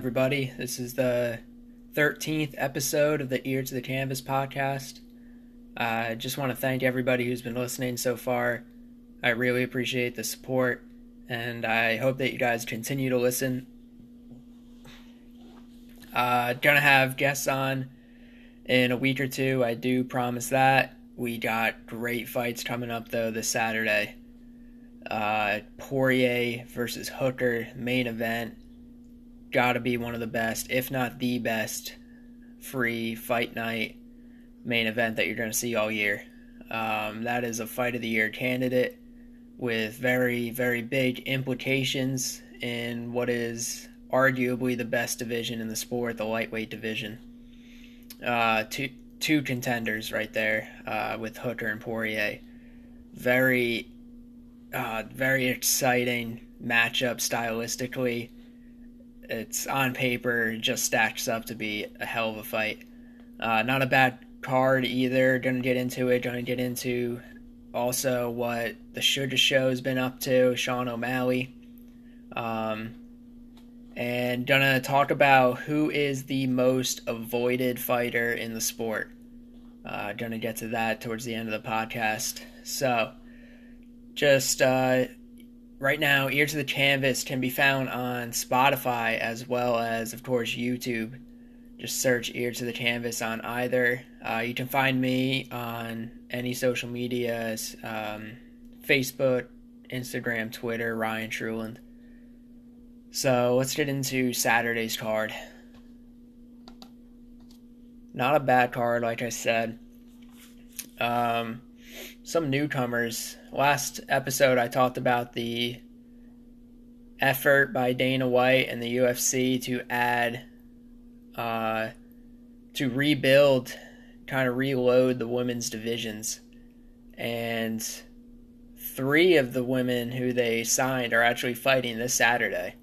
everybody? This is the 13th episode of the Ear to the Canvas podcast. I uh, just want to thank everybody who's been listening so far. I really appreciate the support, and I hope that you guys continue to listen. Uh, gonna have guests on in a week or two. I do promise that. We got great fights coming up though this Saturday. Uh, Poirier versus Hooker main event. Gotta be one of the best, if not the best, free fight night main event that you're going to see all year. Um, that is a fight of the year candidate with very, very big implications in what is arguably the best division in the sport, the lightweight division. Uh, two two contenders right there uh, with Hooker and Poirier. Very, uh, very exciting matchup stylistically. It's on paper, just stacks up to be a hell of a fight. Uh, not a bad card either. Gonna get into it. Gonna get into also what the Sugar Show's been up to. Sean O'Malley. Um, and gonna talk about who is the most avoided fighter in the sport. Uh, gonna get to that towards the end of the podcast. So, just uh, right now, Ear to the Canvas can be found on Spotify as well as, of course, YouTube. Just search Ear to the Canvas on either. Uh, you can find me on any social medias um, Facebook, Instagram, Twitter, Ryan Truland. So let's get into Saturday's card. Not a bad card, like I said. Um, some newcomers. Last episode, I talked about the effort by Dana White and the UFC to add, uh, to rebuild, kind of reload the women's divisions. And three of the women who they signed are actually fighting this Saturday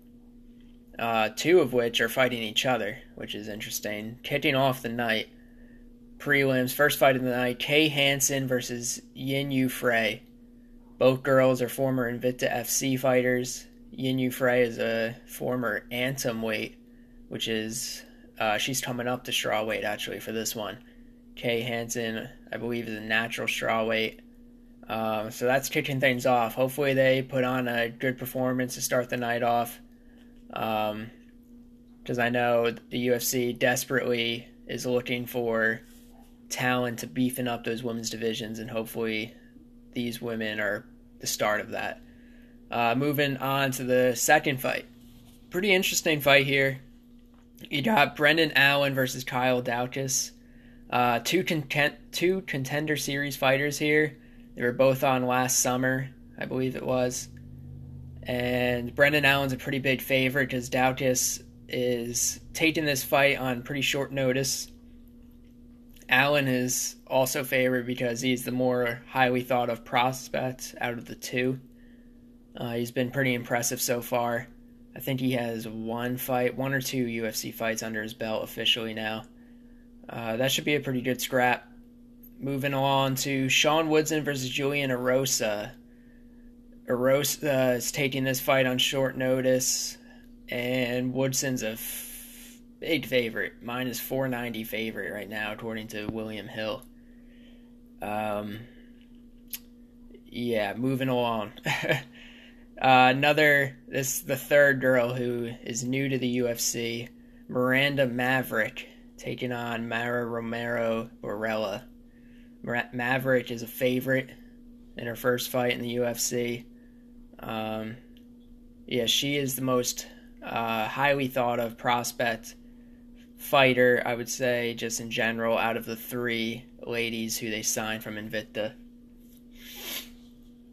uh, two of which are fighting each other, which is interesting. Kicking off the night, prelims, first fight of the night, Kay Hansen versus Jinh Yu Frey. Both girls are former Invicta FC fighters. Jinh Yu Frey is a former atomweight, which is, uh, she's coming up to straw weight actually for this one. Kay Hansen, I believe, is a natural strawweight. Um, so that's kicking things off. Hopefully, they put on a good performance to start the night off because um, I know the UFC desperately is looking for talent to beefing up those women's divisions, and hopefully these women are the start of that. Uh, moving on to the second fight, pretty interesting fight here. You got Brendan Allen versus Kyle Daukaus. Uh, two content, two contender series fighters here. They were both on last summer, I believe it was. And Brendan Allen's a pretty big favorite because Daukaus is taking this fight on pretty short notice. Allen is also favored because he's the more highly thought of prospect out of the two. Uh, he's been pretty impressive so far. I think he has one fight, one or two UFC fights under his belt officially now. Uh, that should be a pretty good scrap. Moving on to Sean Woodson versus Julian Erosa. Erosa is taking this fight on short notice, and Woodson's a big favorite, minus 490 favorite right now, according to William Hill. Um, yeah, moving along. uh, another, this the third girl who is new to the UFC, Miranda Maverick, taking on Mara Romero Borella. Maverick is a favorite in her first fight in the UFC. Um, yeah, she is the most uh, highly thought of prospect fighter, I would say, just in general, out of the three ladies who they signed from Invicta.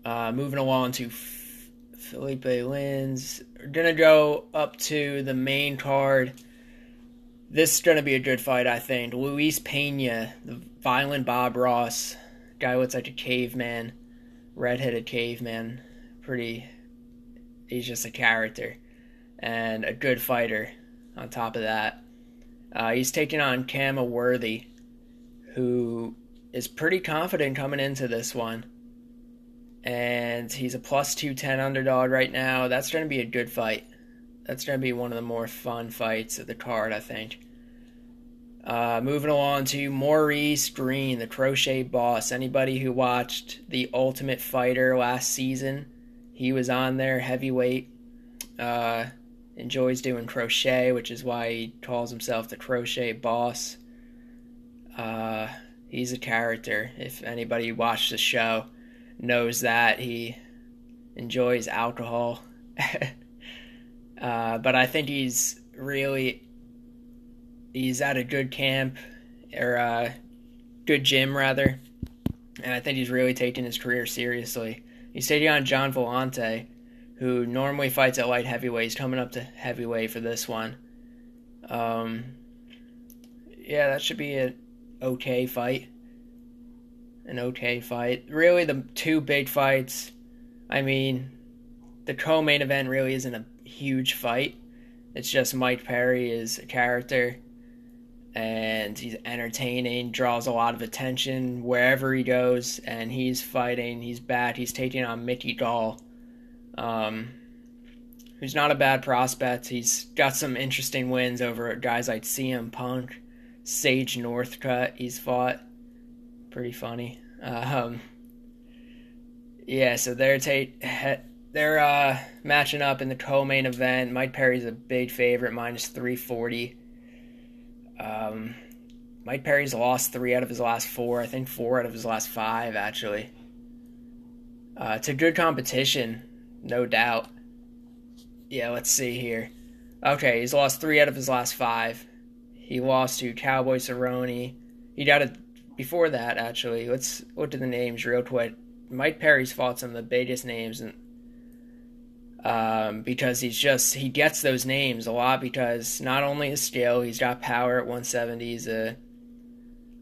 Uh, moving along to F- Felipe Lins. We're going to go up to the main card. This is going to be a good fight, I think. Luis Pena, the violent Bob Ross. Guy looks like a caveman, redheaded caveman pretty. He's just a character and a good fighter. On top of that, uh, he's taking on Khama Worthy, who is pretty confident coming into this one. And he's a plus 210 underdog right now. That's going to be a good fight. that's gonna be one of the more fun fights of the card, I think. Uh, moving along to Maurice Greene, the crochet boss. Anybody who watched The Ultimate Fighter last season, he was on there, heavyweight. Uh, enjoys doing crochet, which is why he calls himself the crochet boss. Uh, he's a character. If anybody watched the show knows that he enjoys alcohol. uh, but I think he's really he's at a good camp or a uh, good gym rather, and I think he's really taking his career seriously. He's taking on Gian Villante, who normally fights at light heavyweight. is coming up to heavyweight for this one. Um, yeah, that should be an okay fight. An okay fight. Really, the two big fights. I mean, the co-main event really isn't a huge fight. It's just Mike Perry is a character, and he's entertaining, draws a lot of attention wherever he goes, and he's fighting. He's bad. He's taking on Mickey Gall, um, who's not a bad prospect. He's got some interesting wins over guys like CM Punk, Sage Northcutt. He's fought. Pretty funny. Um, yeah, so they're they're uh, matching up in the co-main event. Mike Perry's a big favorite, minus three forty. Um, Mike Perry's lost three out of his last four. I think four out of his last five, actually. Uh, it's a good competition, no doubt. Yeah, let's see here. Okay, he's lost three out of his last five. He lost to Cowboy Cerrone. He got it before that, actually. Let's look at the names real quick. Mike Perry's fought some of the biggest names and um, because he's just he gets those names a lot because not only his skill, he's got power at 170. He's a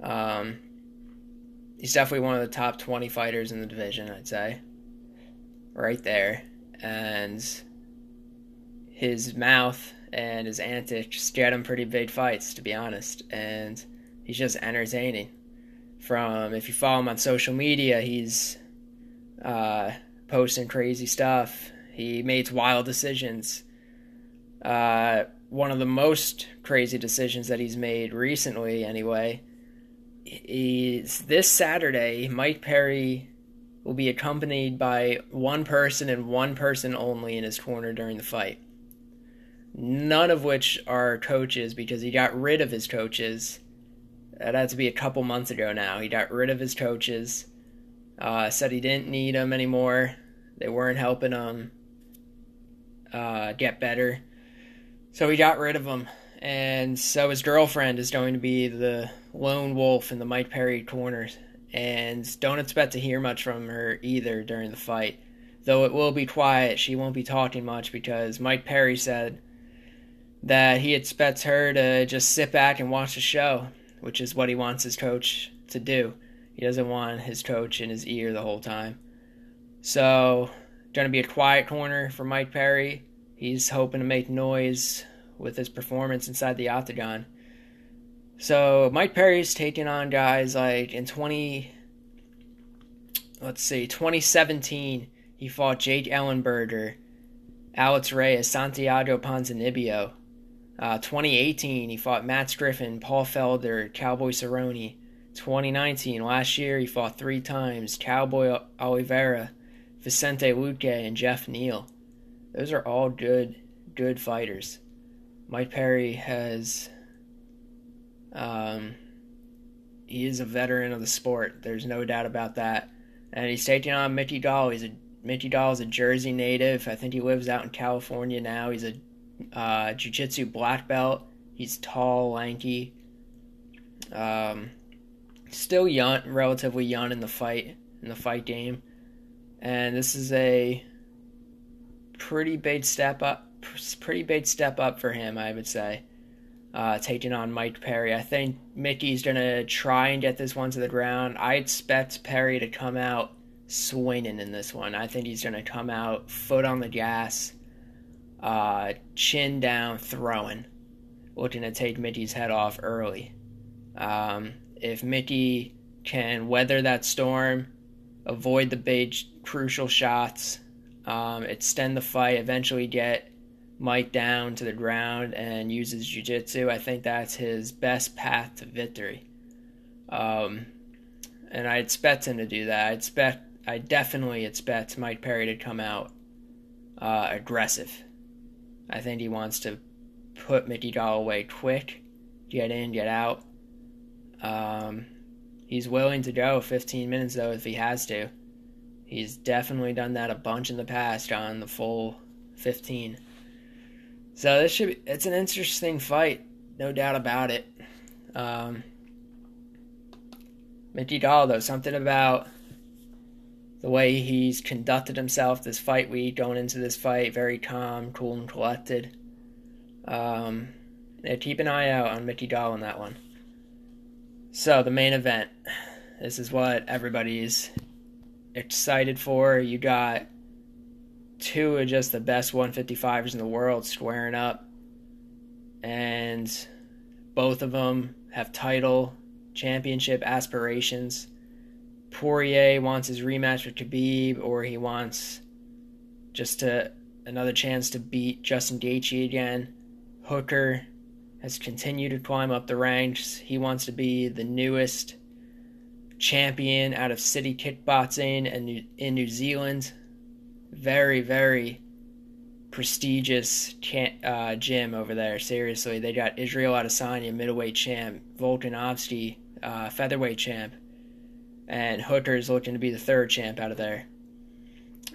um, he's definitely one of the top 20 fighters in the division, I'd say, right there. And his mouth and his antics get him pretty big fights, to be honest. And he's just entertaining. From if you follow him on social media, he's uh, posting crazy stuff he makes wild decisions. Uh, one of the most crazy decisions that he's made recently, anyway, is this Saturday. Mike Perry will be accompanied by one person and one person only in his corner during the fight. None of which are coaches because he got rid of his coaches. That had to be a couple months ago now. He got rid of his coaches. Uh, said he didn't need them anymore. They weren't helping him uh, get better. So he got rid of them. And so his girlfriend is going to be the lone wolf in the Mike Perry corners. And don't expect to hear much from her either during the fight. Though it will be quiet, she won't be talking much because Mike Perry said that he expects her to just sit back and watch the show, which is what he wants his coach to do. He doesn't want his coach in his ear the whole time. So going to be a quiet corner for Mike Perry. He's hoping to make noise with his performance inside the octagon. So Mike Perry's taking on guys like in 20 let's see, 2017 he fought Jake Ellenberger, Alex Reyes, Santiago Ponzinibbio. Uh, 2018 he fought Max Griffin, Paul Felder, Cowboy Cerrone. 2019 last year he fought three times Cowboy Oliveira, Vicente Luque and Geoff Neal. Those are all good, good fighters. Mike Perry has, um, he is a veteran of the sport. There's no doubt about that. And he's taking on Mickey Gall. He's a Mickey Gall is a Jersey native. I think he lives out in California now. He's a uh, jiu-jitsu black belt. He's tall, lanky. Um, still young, relatively young in the fight in the fight game and this is a pretty big step up. Pretty big step up for him, I would say. Uh, taking on Mike Perry. I think Mickey's gonna try and get this one to the ground. I expect Perry to come out swinging in this one. I think he's gonna come out foot on the gas, uh, chin down, throwing, looking to take Mickey's head off early. Um, if Mickey can weather that storm, avoid the big crucial shots, um, extend the fight, eventually get Mike down to the ground and uses jiu-jitsu, I think that's his best path to victory. Um, and I expect him to do that. I expect, I definitely expect Mike Perry to come out uh, aggressive. I think he wants to put Mickey Gall away quick, get in, get out. Um, he's willing to go 15 minutes though if he has to. He's definitely done that a bunch in the past on the full 15. So this should be, it's an interesting fight, no doubt about it. Um, Mickey Gall, though, something about the way he's conducted himself this fight week, going into this fight, very calm, cool, and collected. Um, yeah, keep an eye out on Mickey Gall on that one. So the main event. This is what everybody's excited for. You got two of just the best 155ers in the world squaring up. And both of them have title championship aspirations. Poirier wants his rematch with Khabib, or he wants just to another chance to beat Justin Gaethje again. Hooker has continued to climb up the ranks. He wants to be the newest champion out of City Kickboxing and in New Zealand very, very prestigious uh, gym over there. Seriously, they got Israel Adesanya, middleweight champ, Volkanovski, uh, featherweight champ, and Hooker is looking to be the third champ out of there.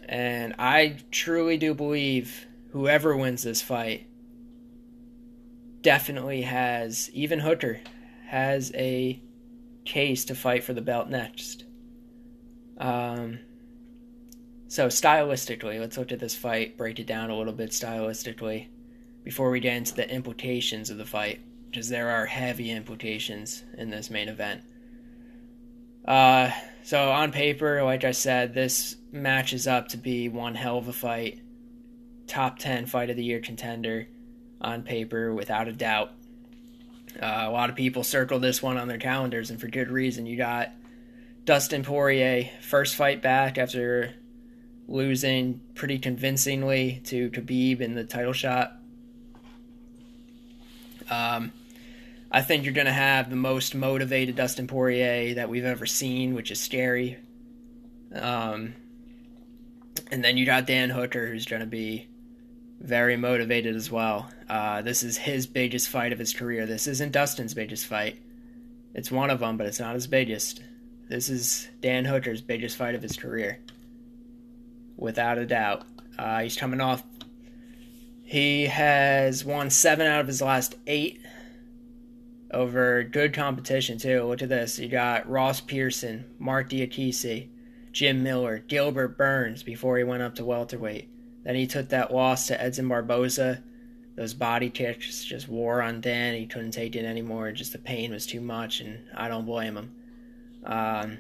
And I truly do believe whoever wins this fight definitely has, even Hooker, has a case to fight for the belt next. Um, so, stylistically, let's look at this fight, break it down a little bit stylistically before we get into the implications of the fight, because there are heavy implications in this main event. Uh, so, on paper, like I said, this matches up to be one hell of a fight. Top 10 fight of the year contender on paper, without a doubt. Uh, a lot of people circle this one on their calendars, and for good reason. You got Dustin Poirier, first fight back after losing pretty convincingly to Khabib in the title shot. Um, I think you're going to have the most motivated Dustin Poirier that we've ever seen, which is scary. Um, and then you got Dan Hooker, who's going to be very motivated as well. Uh, this is his biggest fight of his career. This isn't Dustin's biggest fight. It's one of them, but it's not his biggest. This is Dan Hooker's biggest fight of his career without a doubt. Uh, he's coming off. He has won seven out of his last eight over good competition too. Look at this. You got Ross Pearson, Marc Diakiese, Jim Miller, Gilbert Burns before he went up to welterweight. Then he took that loss to Edson Barboza. Those body kicks just wore on Dan. He couldn't take it anymore. Just the pain was too much, and I don't blame him. Um,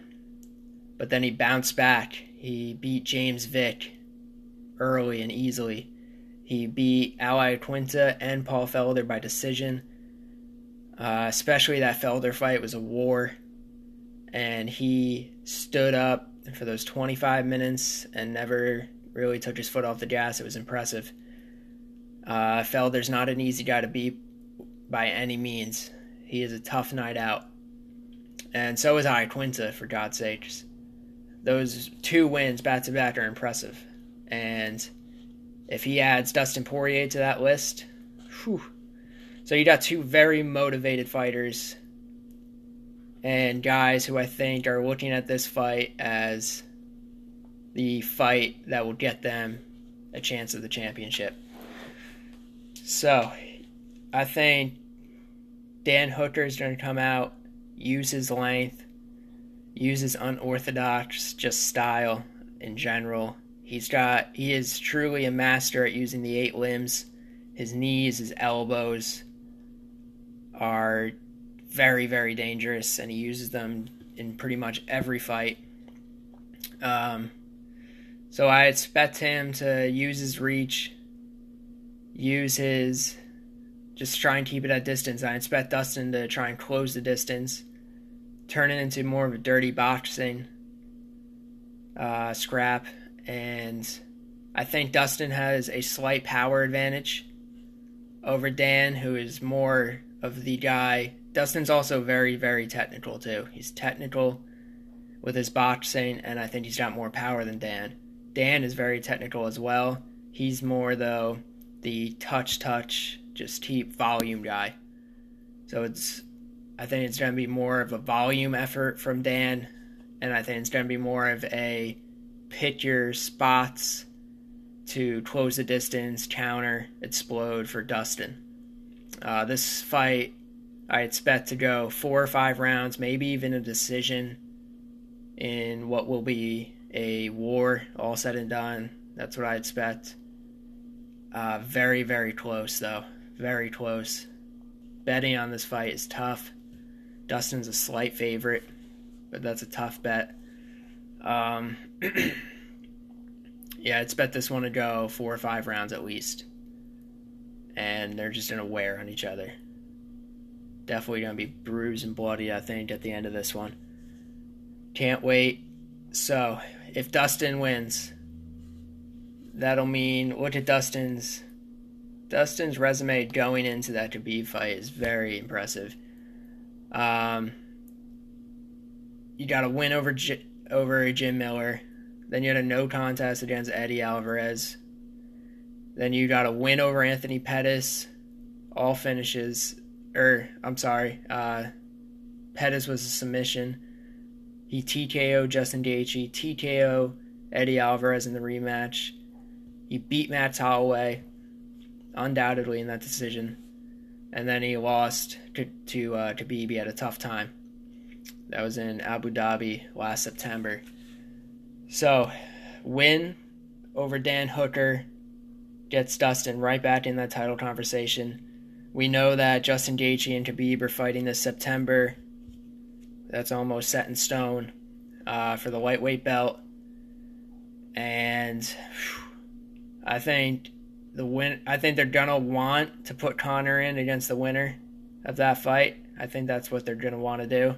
but then he bounced back. He beat James Vick early and easily. He beat Al Iaquinta and Paul Felder by decision. Uh, especially that Felder fight was a war. And he stood up for those 25 minutes and never really took his foot off the gas. It was impressive. Uh, Felder's not an easy guy to beat by any means. He is a tough night out. And so is Iaquinta, for God's sakes those two wins back to back are impressive. And if he adds Dustin Poirier to that list, whew. So you got two very motivated fighters and guys who I think are looking at this fight as the fight that will get them a chance at the championship. So I think Dan Hooker is going to come out, use his length, uses unorthodox just style in general. He's got he is truly a master at using the eight limbs. His knees, his elbows are very very dangerous, and he uses them in pretty much every fight. Um, so I expect him to use his reach, use his just try and keep it at distance. I expect Dustin to try and close the distance turn it into more of a dirty boxing uh, scrap. And I think Dustin has a slight power advantage over Dan, who is more of the guy. Dustin's also very, very technical too. He's technical with his boxing, and I think he's got more power than Dan. Dan is very technical as well. He's more though the touch, touch, just keep volume guy. So it's, I think it's going to be more of a volume effort from Dan, and I think it's going to be more of a pick your spots to close the distance, counter, explode for Dustin. Uh, this fight, I expect to go four or five rounds, maybe even a decision in what will be a war, all said and done. That's what I expect. Uh, very, very close, though. Very close. Betting on this fight is tough. Dustin's a slight favorite, but that's a tough bet. Um, yeah, I'd bet this one to go four or five rounds at least. And they're just going to wear on each other. Definitely going to be bruised and bloody, I think, at the end of this one. Can't wait. So, if Dustin wins, that'll mean look at Dustin's Dustin's resume going into that Khabib fight is very impressive. Um, you got a win over J- over Jim Miller. Then you had a no contest against Eddie Alvarez. Then you got a win over Anthony Pettis. All finishes. Or, I'm sorry. Uh, Pettis was a submission. He TKO Justin Gaethje. TKO Eddie Alvarez in the rematch. He beat Max Holloway, undoubtedly in that decision. And then he lost to, to uh, Khabib. He had a tough time. That was in Abu Dhabi last September. So, win over Dan Hooker gets Dustin right back in that title conversation. We know that Justin Gaethje and Khabib are fighting this September. That's almost set in stone uh, for the lightweight belt. And I think the win. I think they're gonna want to put Conor in against the winner of that fight. I think that's what they're gonna want to do.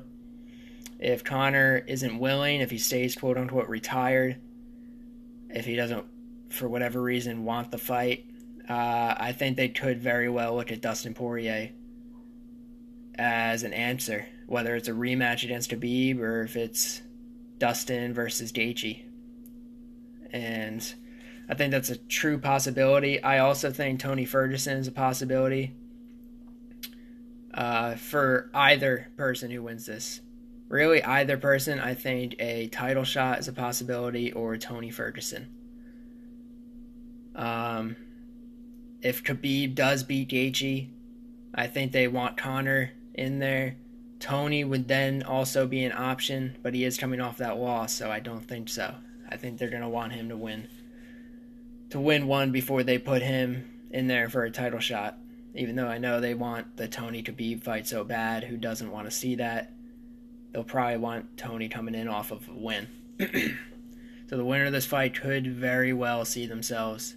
If Conor isn't willing, if he stays quote unquote retired, if he doesn't, for whatever reason, want the fight, uh, I think they could very well look at Dustin Poirier as an answer, whether it's a rematch against Khabib or if it's Dustin versus Gaethje. And I think that's a true possibility. I also think Tony Ferguson is a possibility uh, for either person who wins this really either person, I think a title shot is a possibility or Tony Ferguson. Um, if Khabib does beat Gaethje, I think they want Conor in there. Tony would then also be an option, but he is coming off that loss, so I don't think so. I think they're gonna want him to win to win one before they put him in there for a title shot. Even though I know they want the Tony Khabib fight so bad, who doesn't want to see that? they'll probably want Tony coming in off of a win. so the winner of this fight could very well see themselves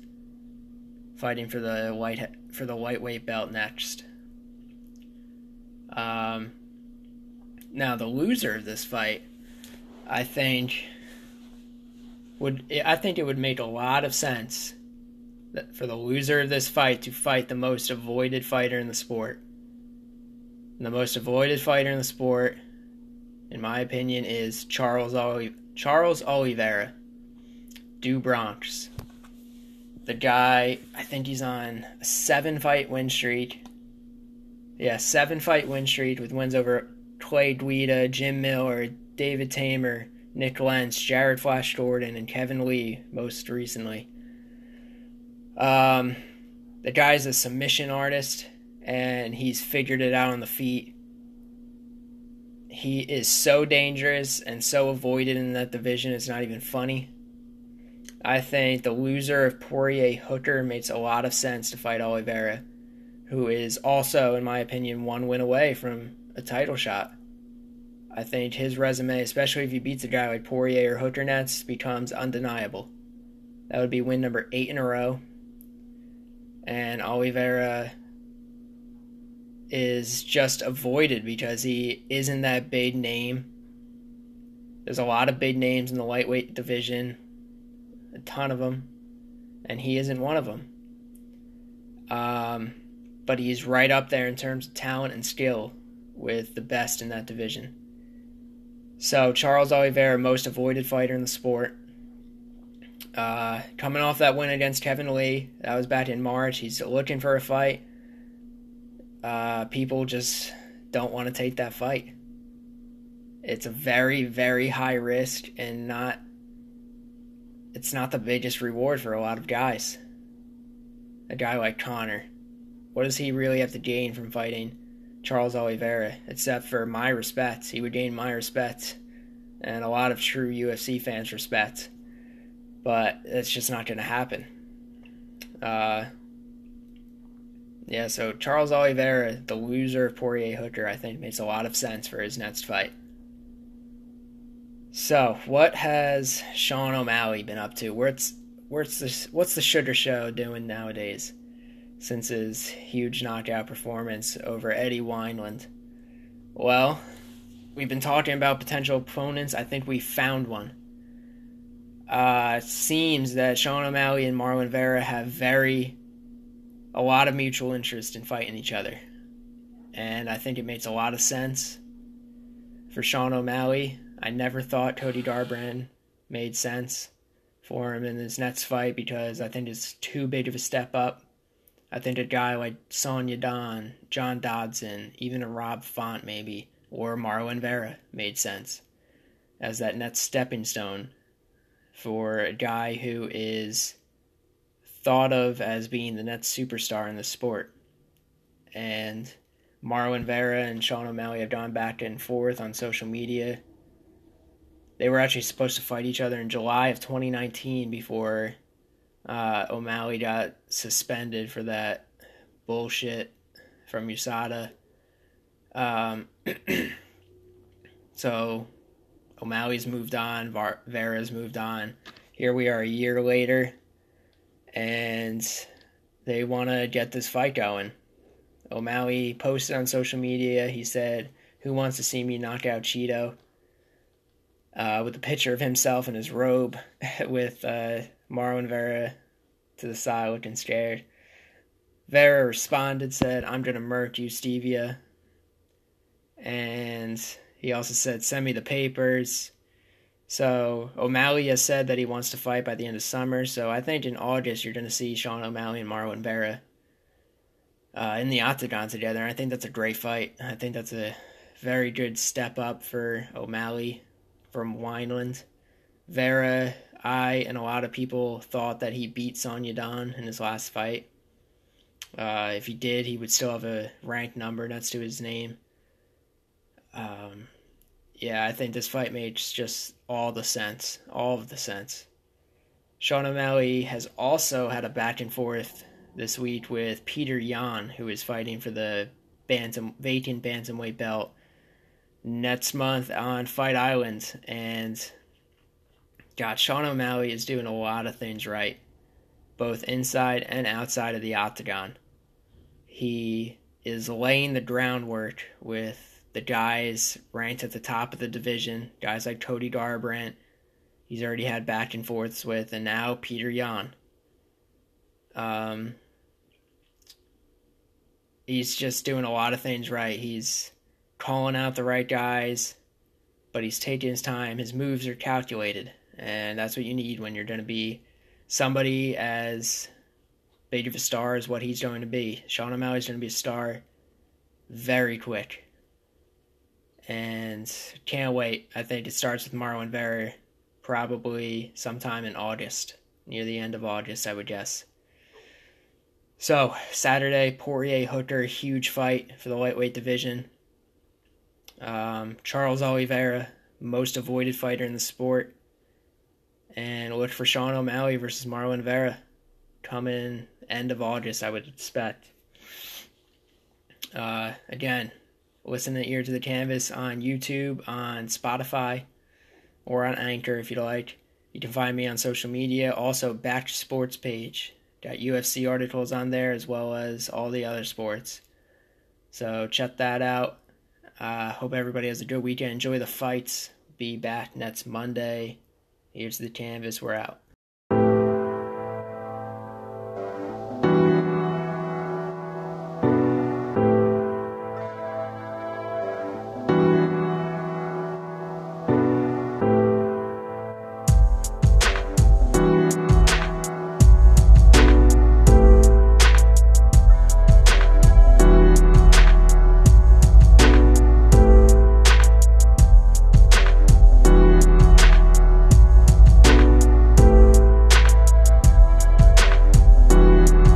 fighting for the white for the lightweight belt next. Um, now the loser of this fight, I think would I think it would make a lot of sense for the loser of this fight to fight the most avoided fighter in the sport. And the most avoided fighter in the sport in my opinion, is Charles Oli- Charles Oliveira, do Bronx. The guy, I think he's on a seven fight win streak. Yeah, seven fight win streak with wins over Clay Guida, Jim Miller, David Teymur, Nik Lentz, Jared Flash Gordon, and Kevin Lee most recently. Um, the guy's a submission artist, and he's figured it out on the feet he is so dangerous and so avoided in that division, it's not even funny. I think the loser of Poirier Hooker makes a lot of sense to fight Oliveira, who is also, in my opinion, one win away from a title shot. I think his resume, especially if he beats a guy like Poirier or Hooker next, becomes undeniable. That would be win number eight in a row. And Oliveira is just avoided because he isn't that big name. There's a lot of big names in the lightweight division, a ton of them, and he isn't one of them. Um, but he's right up there in terms of talent and skill with the best in that division. So Charles Oliveira, most avoided fighter in the sport. Uh, coming off that win against Kevin Lee, that was back in March. He's looking for a fight. Uh, people just don't want to take that fight. It's a very, very high risk and not. It's not the biggest reward for a lot of guys. A guy like Conor, what does he really have to gain from fighting Charles Oliveira, except for my respect? He would gain my respect and a lot of true UFC fans' respect, but it's just not going to happen. Uh, yeah, so Charles Oliveira, the loser of Poirier Hooker, I think makes a lot of sense for his next fight. So, what has Sean O'Malley been up to? What's the what's the Sugar Show doing nowadays? Since his huge knockout performance over Eddie Wineland. Well, we've been talking about potential opponents. I think we found one. Uh, seems that Sean O'Malley and Marlon Vera have very a lot of mutual interest in fighting each other. And I think it makes a lot of sense for Sean O'Malley. I never thought Cody Garbrandt made sense for him in his next fight because I think it's too big of a step up. I think a guy like Song Yadong, John Dodson, even a Rob Font maybe, or Marlon Vera made sense as that next stepping stone for a guy who is thought of as being the next superstar in the sport. And Marlon Vera and Sean O'Malley have gone back and forth on social media. They were actually supposed to fight each other in July of 2019 before uh, O'Malley got suspended for that bullshit from USADA. Um, so O'Malley's moved on, Vera's moved on. Here we are a year later and they want to get this fight going. O'Malley posted on social media. He said, "Who wants to see me knock out Chito?" Uh, with a picture of himself in his robe, with uh, Marlon Vera to the side looking scared. Vera responded, said, "I'm gonna murk you, Stevia." And he also said, "Send me the papers." So O'Malley has said that he wants to fight by the end of summer. So I think in August you're going to see Sean O'Malley and Marlon Vera uh, in the octagon together. I think that's a great fight. I think that's a very good step up for O'Malley from Wineland. Vera, I and a lot of people thought that he beat Song Yadong in his last fight. Uh, if he did, he would still have a ranked number next to his name. Um, yeah, I think this fight makes just all the sense, all of the sense. Sean O'Malley has also had a back and forth this week with Petr Yan, who is fighting for the bantam vacant bantamweight belt next month on Fight Island, and God, Sean O'Malley is doing a lot of things right, both inside and outside of the octagon. He is laying the groundwork with the guys ranked at the top of the division, guys like Cody Garbrandt, he's already had back and forths with, and now Petr Yan. Um, he's just doing a lot of things right. He's calling out the right guys, but he's taking his time. His moves are calculated, and that's what you need when you're going to be somebody as big of a star as what he's going to be. Sean O'Malley's going to be a star very quick and can't wait. I think it starts with Marlon Vera probably sometime in August, near the end of August, I would guess. So, Saturday, Poirier Hooker, huge fight for the lightweight division. Um, Charles Oliveira, most avoided fighter in the sport. And look for Sean O'Malley versus Marlon Vera coming end of August, I would expect. Uh, again, Listen to Ear to the Canvas on YouTube, on Spotify, or on Anchor if you'd like. You can find me on social media. Also, Back Sports page. Got UFC articles on there as well as all the other sports. So check that out. Uh, hope everybody has a good weekend. Enjoy the fights. Be back next Monday. Here's the canvas. We're out.